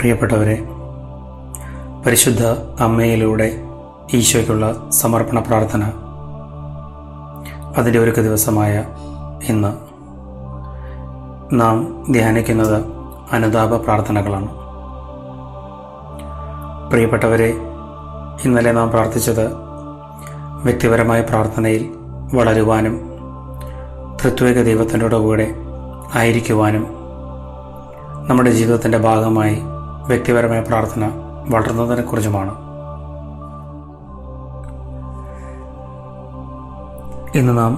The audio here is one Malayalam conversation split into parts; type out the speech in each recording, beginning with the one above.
പ്രിയപ്പെട്ടവരെ പരിശുദ്ധ അമ്മയിലൂടെ ഈശോയ്ക്കുള്ള സമർപ്പണ പ്രാർത്ഥന അതിന്റെ ഒരുക്ക ദിവസമായ ഇന്ന്. നാം ധ്യാനിക്കുന്നത് അനുതാപ പ്രാർത്ഥനകളാണ്. പ്രിയപ്പെട്ടവരെ ഇന്നലെ നാം പ്രാർത്ഥിച്ചത് വ്യക്തിപരമായ പ്രാർത്ഥനയിൽ വളരുവാനും തൃത്വേക ദൈവത്തിന്റെ കൂടെ ആയിരിക്കുവാനും നമ്മുടെ ജീവിതത്തിന്റെ ഭാഗമായി വ്യക്തിപരമായ പ്രാർത്ഥന വളർന്നതിനെക്കുറിച്ചുമാണ്. ഇന്ന് നാം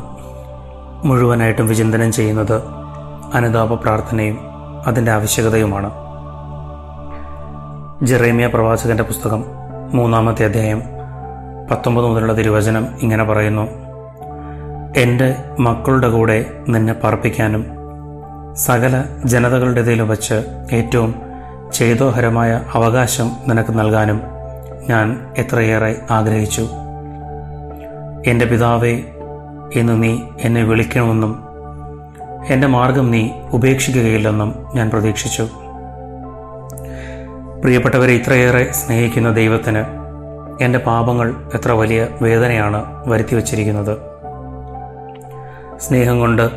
മുഴുവനായിട്ടും വിചിന്തനം ചെയ്യുന്നത് അനുതാപ പ്രാർത്ഥനയും അതിന്റെ ആവശ്യകതയുമാണ്. ജെറേമിയ പ്രവാചകന്റെ പുസ്തകം മൂന്നാമത്തെ അധ്യായം പത്തൊമ്പത് മുതലുള്ള തിരുവചനം ഇങ്ങനെ പറയുന്നു എന്റെ മക്കളുടെ കൂടെ നിന്നെ പാർപ്പിക്കാനും സകല ജനതകളുടെ ഇതിലും വച്ച് ഏറ്റവും ചേതോഹരമായ അവകാശം നിനക്ക് നൽകാനും ഞാൻ എത്രയേറെ ആഗ്രഹിച്ചു. എന്റെ പിതാവേ എന്ന് നീ എന്നെ വിളിക്കണമെന്നും എന്റെ മാർഗം നീ ഉപേക്ഷിക്കുകയില്ലെന്നും ഞാൻ പ്രതീക്ഷിച്ചു. പ്രിയപ്പെട്ടവരെ ഇത്രയേറെ സ്നേഹിക്കുന്ന ദൈവത്തിന് എന്റെ പാപങ്ങൾ എത്ര വലിയ വേദനയാണ് വരുത്തി വച്ചിരിക്കുന്നത്. സ്നേഹം കൊണ്ട്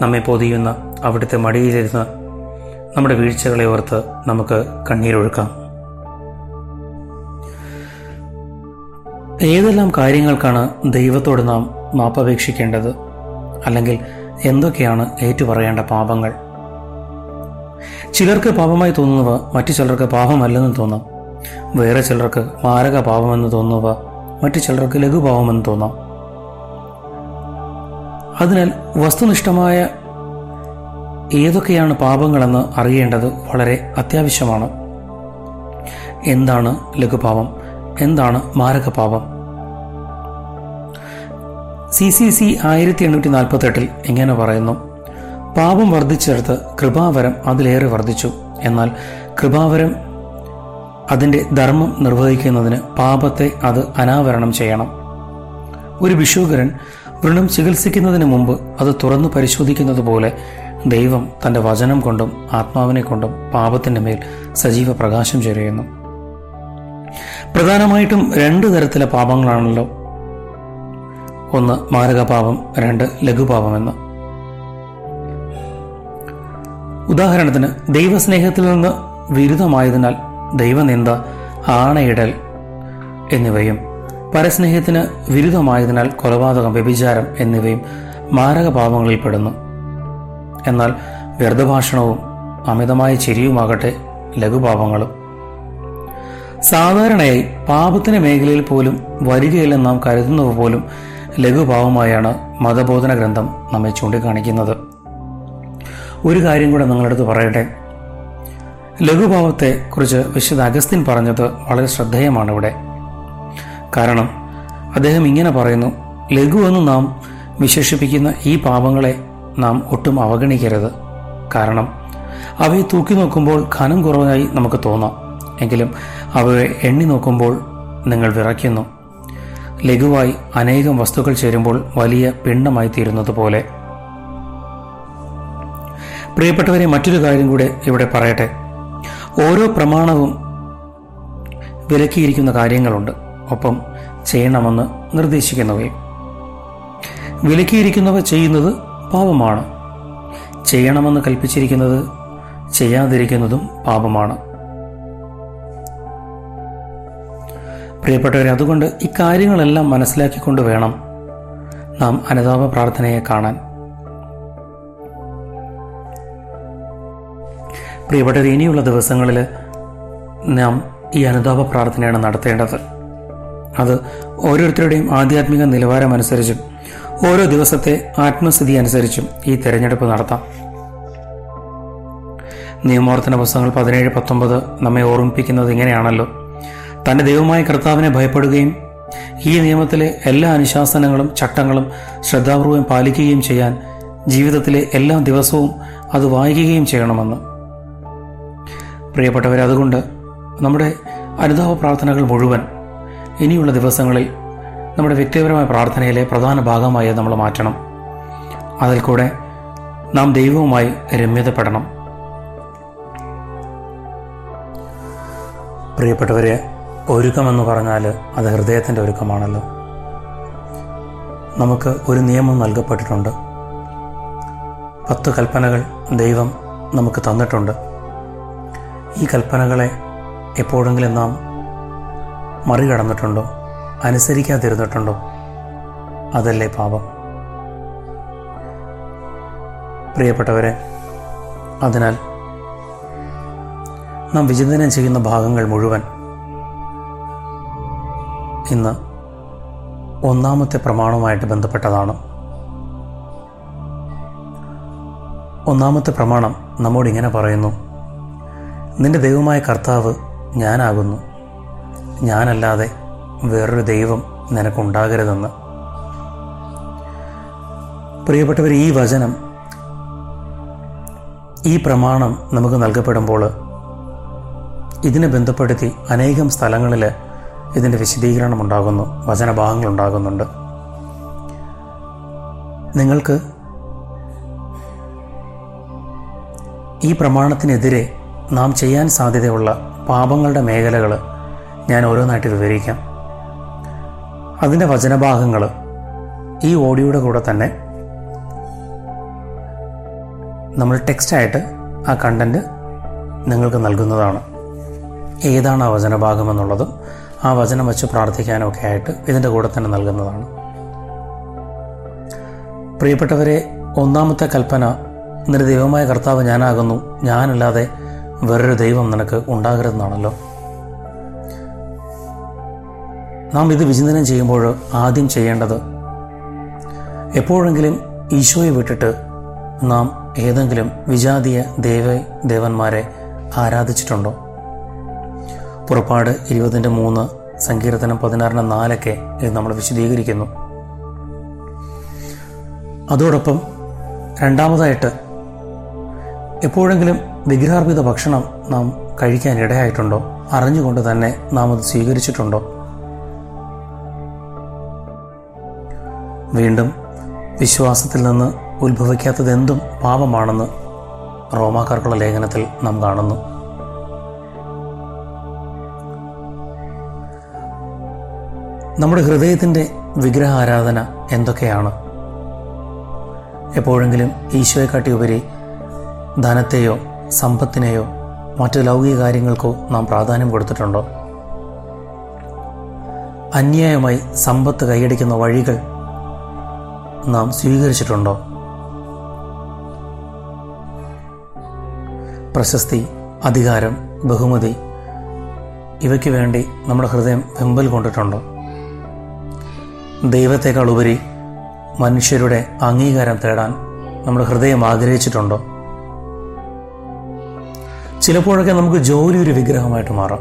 നമ്മെ പൊതിയുന്ന അവിടുത്തെ മടിയിലിരുന്ന് നമ്മുടെ വീഴ്ചകളെ ഓർത്ത് നമുക്ക് കണ്ണീരൊഴുക്കാം. ഏതെല്ലാം കാര്യങ്ങൾക്കാണ് ദൈവത്തോട് നാം മാപ്പപേക്ഷിക്കേണ്ടത്? അല്ലെങ്കിൽ എന്തൊക്കെയാണ് ഏറ്റുപറയേണ്ട പാപങ്ങൾ? ചിലർക്ക് പാപമായി തോന്നുന്നവ മറ്റു ചിലർക്ക് പാപമല്ലെന്ന് തോന്നാം. വേറെ ചിലർക്ക് മാരക പാപമെന്ന് തോന്നുന്നവ മറ്റു ചിലർക്ക് ലഘുപാപമെന്ന് തോന്നാം. അതിനാൽ വസ്തുനിഷ്ഠമായ ഏതൊക്കെയാണ് പാപങ്ങളെന്ന് അറിയേണ്ടത് വളരെ അത്യാവശ്യമാണ്. എന്താണ് ലഘുപാപം? എന്താണ് മാരകപാപം? സി സി സി ആയിരത്തി എണ്ണൂറ്റി നാൽപ്പത്തെട്ടിൽ ഇങ്ങനെ പറയുന്നു? പാപം വർദ്ധിച്ചെടുത്ത് കൃപാവരം അതിലേറെ വർദ്ധിച്ചു. എന്നാൽ കൃപാവരം അതിന്റെ ധർമ്മം നിർവഹിക്കുന്നതിന് പാപത്തെ അത് അനാവരണം ചെയ്യണം. ഒരു വിഷുകരൻ വൃണം ചികിത്സിക്കുന്നതിന് മുമ്പ് അത് തുറന്നു പരിശോധിക്കുന്നത് പോലെ ദൈവം തന്റെ വചനം കൊണ്ടും ആത്മാവിനെ കൊണ്ടും പാപത്തിന്റെ മേൽ സജീവ പ്രകാശം ചൊരിയുന്നു പ്രധാനമായിട്ടും രണ്ട് തരത്തിലെ പാപങ്ങളാണല്ലോ. ഒന്ന് മാരകപാപം രണ്ട് ലഘുപാപം എന്ന് ഉദാഹരണത്തിന് ദൈവസ്നേഹത്തിൽ നിന്ന് വിരുദ്ധമായതിനാൽ ദൈവനിന്ദ ആണയിടൽ എന്നിവയും പരസ്നേഹത്തിന് വിരുദ്ധമായതിനാൽ കൊലപാതകം വ്യഭിചാരം എന്നിവയും മാരകപാപങ്ങളിൽ പെടുന്നു എന്നാൽ വ്യർത്ഥഭാഷണവും അമിതമായ ചിരിയുമാകട്ടെ ലഘുപാപങ്ങളും. സാധാരണയായി പാപത്തിന്റെ മേഖലയിൽ പോലും വരികയില്ലെന്ന് നാം കരുതുന്നവ പോലും ലഘുഭാവമായാണ് മതബോധന ഗ്രന്ഥം നമ്മെ ചൂണ്ടിക്കാണിക്കുന്നത്. ഒരു കാര്യം കൂടെ നിങ്ങളടുത്ത് പറയട്ടെ. ലഘുഭാവത്തെ കുറിച്ച് വിശുദ്ധ അഗസ്തിൻ പറഞ്ഞത് വളരെ ശ്രദ്ധേയമാണ് ഇവിടെ. കാരണം അദ്ദേഹം ഇങ്ങനെ പറയുന്നു ലഘു എന്ന് നാം വിശേഷിപ്പിക്കുന്ന ഈ പാപങ്ങളെ നാം ഒട്ടും അവഗണിക്കരുത്. കാരണം അവയെ തൂക്കി നോക്കുമ്പോൾ ഖനം കുറവായി നമുക്ക് തോന്നാം. എങ്കിലും അവയെ എണ്ണി നോക്കുമ്പോൾ നിങ്ങൾ വിറയ്ക്കുന്നു. ലഘുവായി അനേകം വസ്തുക്കൾ ചേരുമ്പോൾ വലിയ പിണ്ടമായി തീരുന്നത് പോലെ. പ്രിയപ്പെട്ടവരെ മറ്റൊരു കാര്യം കൂടെ ഇവിടെ പറയട്ടെ. ഓരോ പ്രമാണവും വിലക്കിയിരിക്കുന്ന കാര്യങ്ങളുണ്ട്. ഒപ്പം ചെയ്യണമെന്ന് നിർദ്ദേശിക്കുന്നവയും. വിലക്കിയിരിക്കുന്നവ ചെയ്യുന്നത് പാപമാണ്. ചെയ്യണമെന്ന് കൽപ്പിച്ചിരിക്കുന്നത് ചെയ്യാതിരിക്കുന്നതും പാപമാണ്. പ്രിയപ്പെട്ടവരെ അതുകൊണ്ട് ഇക്കാര്യങ്ങളെല്ലാം മനസ്സിലാക്കിക്കൊണ്ട് വേണം നാം അനുതാപ പ്രാർത്ഥനയെ കാണാൻ. പ്രിയപ്പെട്ടവർ ഇനിയുള്ള ദിവസങ്ങളിൽ നാം ഈ അനുതാപ പ്രാർത്ഥനയാണ് നടത്തേണ്ടത്. അത് ഓരോരുത്തരുടെയും ആധ്യാത്മിക നിലവാരം അനുസരിച്ചും ഓരോ ദിവസത്തെ ആത്മസ്ഥിതി അനുസരിച്ചും ഈ തെരഞ്ഞെടുപ്പ് നടത്താം. നിയമോർത്തന പുസ്തകങ്ങൾ പതിനേഴ് പത്തൊമ്പത് നമ്മെ ഓർമ്മിപ്പിക്കുന്നത് ഇങ്ങനെയാണല്ലോ. തന്റെ ദൈവമായ കർത്താവിനെ ഭയപ്പെടുകയും ഈ നിയമത്തിലെ എല്ലാ അനുശാസനങ്ങളും ചട്ടങ്ങളും ശ്രദ്ധാപൂർവം പാലിക്കുകയും ചെയ്യാൻ ജീവിതത്തിലെ എല്ലാ ദിവസവും അത് വായിക്കുകയും ചെയ്യണമെന്ന്. പ്രിയപ്പെട്ടവരെ അതുകൊണ്ട് നമ്മുടെ അനുതാപ പ്രാർത്ഥനകൾ മുഴുവൻ ഇനിയുള്ള ദിവസങ്ങളിൽ നമ്മുടെ വ്യക്തിപരമായ പ്രാർത്ഥനയിലെ പ്രധാന ഭാഗമായി നമ്മൾ മാറ്റണം. അതിൽ കൂടെ നാം ദൈവവുമായി രമ്യതപ്പെടണം. പ്രിയപ്പെട്ടവരെ ഒരുക്കമെന്ന് പറഞ്ഞാൽ അത് ഹൃദയത്തിന്റെ ഒരുക്കമാണല്ലോ. നമുക്ക് ഒരു നിയമം നൽകപ്പെട്ടിട്ടുണ്ട്. പത്ത് കൽപ്പനകൾ ദൈവം നമുക്ക് തന്നിട്ടുണ്ട്. ഈ കൽപ്പനകളെ എപ്പോഴെങ്കിലും നാം മറികടന്നിട്ടുണ്ടോ? അനുസരിക്കാതിരുന്നിട്ടുണ്ടോ? അതല്ലേ പാപം. പ്രിയപ്പെട്ടവരെ അതിനാൽ നാം വിചിന്തനം ചെയ്യുന്ന ഭാഗങ്ങൾ മുഴുവൻ ഇന്ന് ഒന്നാമത്തെ പ്രമാണവുമായിട്ട് ബന്ധപ്പെട്ടതാണ്. ഒന്നാമത്തെ പ്രമാണം നമ്മോട് ഇങ്ങനെ പറയുന്നു നിന്റെ ദൈവമായ കർത്താവ് ഞാനാകുന്നു. ഞാനല്ലാതെ വേറൊരു ദൈവം നിനക്കുണ്ടാകരുതെന്ന്. പ്രിയപ്പെട്ടവർ ഈ വചനം ഈ പ്രമാണം നമുക്ക് നൽകപ്പെടുമ്പോൾ ഇതിനെ ബന്ധപ്പെടുത്തി അനേകം സ്ഥലങ്ങളിൽ ഇതിന്റെ വിശദീകരണം ഉണ്ടാകുന്നു വചനഭാഗങ്ങൾ ഉണ്ടാകുന്നുണ്ട്. നിങ്ങൾക്ക് ഈ പ്രമാണത്തിനെതിരെ നാം ചെയ്യാൻ സാധ്യതയുള്ള പാപങ്ങളുടെ മേഖലകൾ ഞാൻ ഓരോന്നായിട്ട് വിവരിക്കാം. അതിന്റെ വചനഭാഗങ്ങൾ ഈ ഓഡിയോയുടെ കൂടെ തന്നെ നമ്മൾ ടെക്സ്റ്റായിട്ട് ആ കണ്ടന്റ് നിങ്ങൾക്ക് നൽകുന്നതാണ്. ഏതാണ് ആ വചനഭാഗം എന്നുള്ളതും ആ വചനം വെച്ച് പ്രാർത്ഥിക്കാനൊക്കെ ആയിട്ട് ഇതിന്റെ കൂടെ തന്നെ നൽകുന്നതാണ്. പ്രിയപ്പെട്ടവരെ ഒന്നാമത്തെ കൽപ്പന നിന്റെ ദൈവമായ കർത്താവ് ഞാനാകുന്നു. ഞാനല്ലാതെ വേറൊരു ദൈവം നിനക്ക് ഉണ്ടാകരുതെന്നാണല്ലോ. നാം ഇത് വിചിന്തനം ചെയ്യുമ്പോൾ ആദ്യം ചെയ്യേണ്ടത് എപ്പോഴെങ്കിലും ഈശോയെ വിട്ടിട്ട് നാം ഏതെങ്കിലും വിജാതീയ ദേവ ദേവന്മാരെ ആരാധിച്ചിട്ടുണ്ടോ? പുറപ്പാട് ഇരുപതിന്റെ മൂന്ന് സങ്കീർത്തനം പതിനാറിന് നാലൊക്കെ ഇത് നമ്മൾ വിശദീകരിക്കുന്നു. അതോടൊപ്പം രണ്ടാമതായിട്ട് എപ്പോഴെങ്കിലും വിഗ്രഹാർപ്പിത ഭക്ഷണം നാം കഴിക്കാൻ ഇടയായിട്ടുണ്ടോ? അറിഞ്ഞുകൊണ്ട് തന്നെ നാം അത് സ്വീകരിച്ചിട്ടുണ്ടോ? വീണ്ടും വിശ്വാസത്തിൽ നിന്ന് ഉത്ഭവിക്കാത്തതെന്തും പാപമാണെന്ന് റോമാക്കാർക്കുള്ള ലേഖനത്തിൽ നാം കാണുന്നു. നമ്മുടെ ഹൃദയത്തിന്റെ വിഗ്രഹ ആരാധന എന്തൊക്കെയാണ്? എപ്പോഴെങ്കിലും ഈശോയെ കാട്ടി ഉപരി ധനത്തെയോ സമ്പത്തിനെയോ മറ്റു ലൗകിക കാര്യങ്ങൾക്കോ നാം പ്രാധാന്യം കൊടുത്തിട്ടുണ്ടോ? അന്യായമായി സമ്പത്ത് കൈയടിക്കുന്ന വഴികൾ നാം സ്വീകരിച്ചിട്ടുണ്ടോ? പ്രശസ്തി അധികാരം ബഹുമതി ഇവയ്ക്ക് വേണ്ടി നമ്മുടെ ഹൃദയം വെമ്പൽ കൊണ്ടിട്ടുണ്ടോ? ദൈവത്തെക്കാൾ ഉപരി മനുഷ്യരുടെ അംഗീകാരം തേടാൻ നമ്മുടെ ഹൃദയം ആഗ്രഹിച്ചിട്ടുണ്ടോ? ചിലപ്പോഴൊക്കെ നമുക്ക് ജോലി ഒരു വിഗ്രഹമായിട്ട് മാറാം.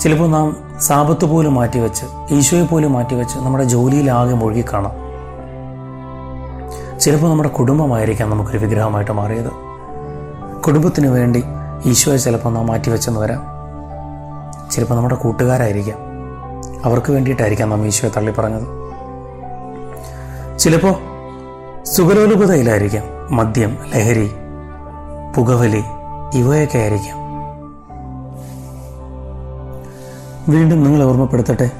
ചിലപ്പോൾ നാം സാപത്ത് പോലും മാറ്റിവെച്ച് ഈശോയെ പോലും മാറ്റിവെച്ച് നമ്മുടെ ജോലിയിലാകെ മുഴുകിക്കാണാം. ചിലപ്പോൾ നമ്മുടെ കുടുംബമായിരിക്കാം നമുക്കൊരു വിഗ്രഹമായിട്ട് മാറിയത്. കുടുംബത്തിന് വേണ്ടി ഈശോയെ ചിലപ്പോൾ നാം മാറ്റിവെച്ചെന്ന് വരാം. ചിലപ്പോൾ നമ്മുടെ കൂട്ടുകാരായിരിക്കാം. അവർക്ക് വേണ്ടിയിട്ടായിരിക്കാം നാം ഈശോയെ തള്ളി പറഞ്ഞത് ചിലപ്പോൾ സുഖലോലുപതയിലായിരിക്കാം. മദ്യം ലഹരി പുകവലി ഇവയൊക്കെ ആയിരിക്കാം. വീണ്ടും നിങ്ങൾ ഓർമ്മപ്പെടുത്തട്ടെ?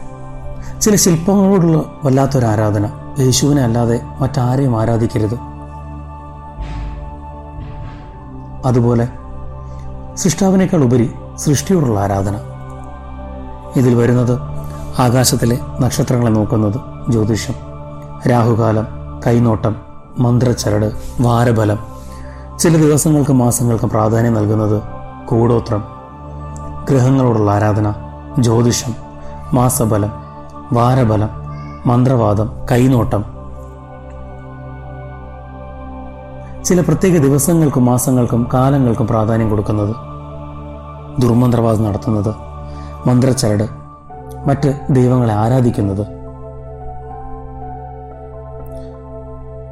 ചില ശില്പങ്ങളോടുള്ള വല്ലാത്തൊരു ആരാധന. യേശുവിനെ അല്ലാതെ മറ്റാരെയും ആരാധിക്കരുത്. അതുപോലെ സൃഷ്ടാവിനേക്കാൾ ഉപരി സൃഷ്ടിയോടുള്ള ആരാധന. ഇതിൽ വരുന്നത് ആകാശത്തിലെ നക്ഷത്രങ്ങളെ നോക്കുന്നത് ജ്യോതിഷം രാഹുകാലം കൈനോട്ടം മന്ത്രച്ചരട് വാരബലം. ചില ദിവസങ്ങൾക്കും മാസങ്ങൾക്കും പ്രാധാന്യം നൽകുന്നത് കൂടോത്രം. ഗ്രഹങ്ങളോടുള്ള ആരാധന ജ്യോതിഷം മാസബലം വാരബലം മന്ത്രവാദം കൈനോട്ടം. ചില പ്രത്യേക ദിവസങ്ങൾക്കും മാസങ്ങൾക്കും കാലങ്ങൾക്കും പ്രാധാന്യം കൊടുക്കുന്നത് ദുർമന്ത്രവാദം നടത്തുന്നത് മന്ത്രച്ചരട് മറ്റ് ദൈവങ്ങളെ ആരാധിക്കുന്നത്.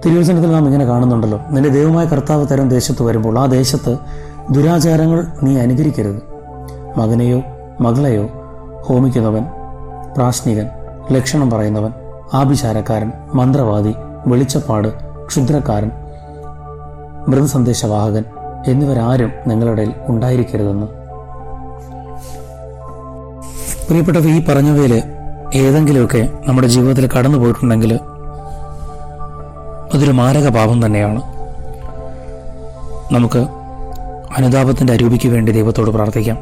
തിരുവചനത്തിൽ നാം ഇങ്ങനെ കാണുന്നുണ്ടല്ലോ നിന്റെ ദൈവമായ കർത്താവ് തരം ദേശത്ത് വരുമ്പോൾ ആ ദേശത്ത് ദുരാചാരങ്ങൾ നീ അനുകരിക്കരുത്. മകനെയോ മകളെയോ ഹോമിക്കുന്നവൻ പ്രാശ്നികൻ ലക്ഷണം പറയുന്നവൻ ആഭിചാരക്കാരൻ മന്ത്രവാദി വെളിച്ചപ്പാട് ക്ഷുദ്രക്കാരൻ മൃതസന്ദേശവാഹകൻ എന്നിവരാരും നിങ്ങളുടെ ഉണ്ടായിരിക്കരുതെന്ന്. പ്രിയപ്പെട്ടവ ഈ പറഞ്ഞവയിൽ ഏതെങ്കിലുമൊക്കെ നമ്മുടെ ജീവിതത്തിൽ കടന്നു പോയിട്ടുണ്ടെങ്കിൽ അതൊരു മാരക പാപം തന്നെയാണ്. നമുക്ക് അനുതാപത്തിന്റെ അരൂപിക്ക് വേണ്ടി ദൈവത്തോട് പ്രാർത്ഥിക്കാം.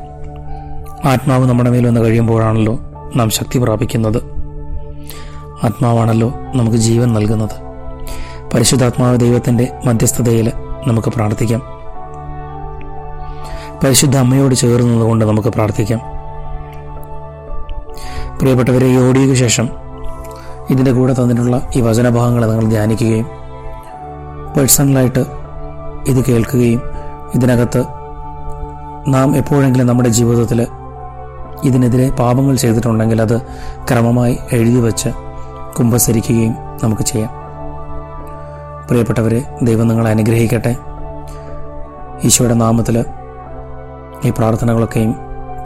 ആത്മാവ് നമ്മുടെ മേൽ വന്ന് കഴിയുമ്പോഴാണല്ലോ നാം ശക്തി പ്രാപിക്കുന്നത്. ആത്മാവാണല്ലോ നമുക്ക് ജീവൻ നൽകുന്നത്. പരിശുദ്ധാത്മാവ് ദൈവത്തിന്റെ മധ്യസ്ഥതയിൽ നമുക്ക് പ്രാർത്ഥിക്കാം. പരിശുദ്ധ അമ്മയോട് ചേർന്നതുകൊണ്ട് നമുക്ക് പ്രാർത്ഥിക്കാം. പ്രിയപ്പെട്ടവരെ ഈ ഓഡിയോയ്ക്ക് ശേഷം ഇതിന്റെ കൂടെ തന്നിട്ടുള്ള ഈ വചനഭാഗങ്ങൾ നിങ്ങൾ ധ്യാനിക്കുകയും പേഴ്സണലായിട്ട് ഇത് കേൾക്കുകയും ഇതിനകത്ത് നാം എപ്പോഴെങ്കിലും നമ്മുടെ ജീവിതത്തിൽ ഇതിനെതിരെ പാപങ്ങൾ ചെയ്തിട്ടുണ്ടെങ്കിൽ അത് ക്രമമായി എഴുതി വച്ച് കുമ്പസരിക്കുകയും നമുക്ക് ചെയ്യാം. പ്രിയപ്പെട്ടവരെ ദൈവം നിങ്ങളെ അനുഗ്രഹിക്കട്ടെ. ഈശോയുടെ നാമത്തിൽ ഈ പ്രാർത്ഥനകളൊക്കെയും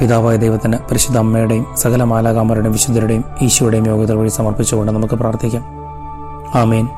പിതാവായ ദൈവത്തിന് പരിശുദ്ധ അമ്മയുടെയും സകല മാലാകാമരുടെയും വിശുദ്ധരുടെയും ഈശോയുടെയും യോഗ്യത വഴി സമർപ്പിച്ചുകൊണ്ട് നമുക്ക് പ്രാർത്ഥിക്കാം. ആമേൻ.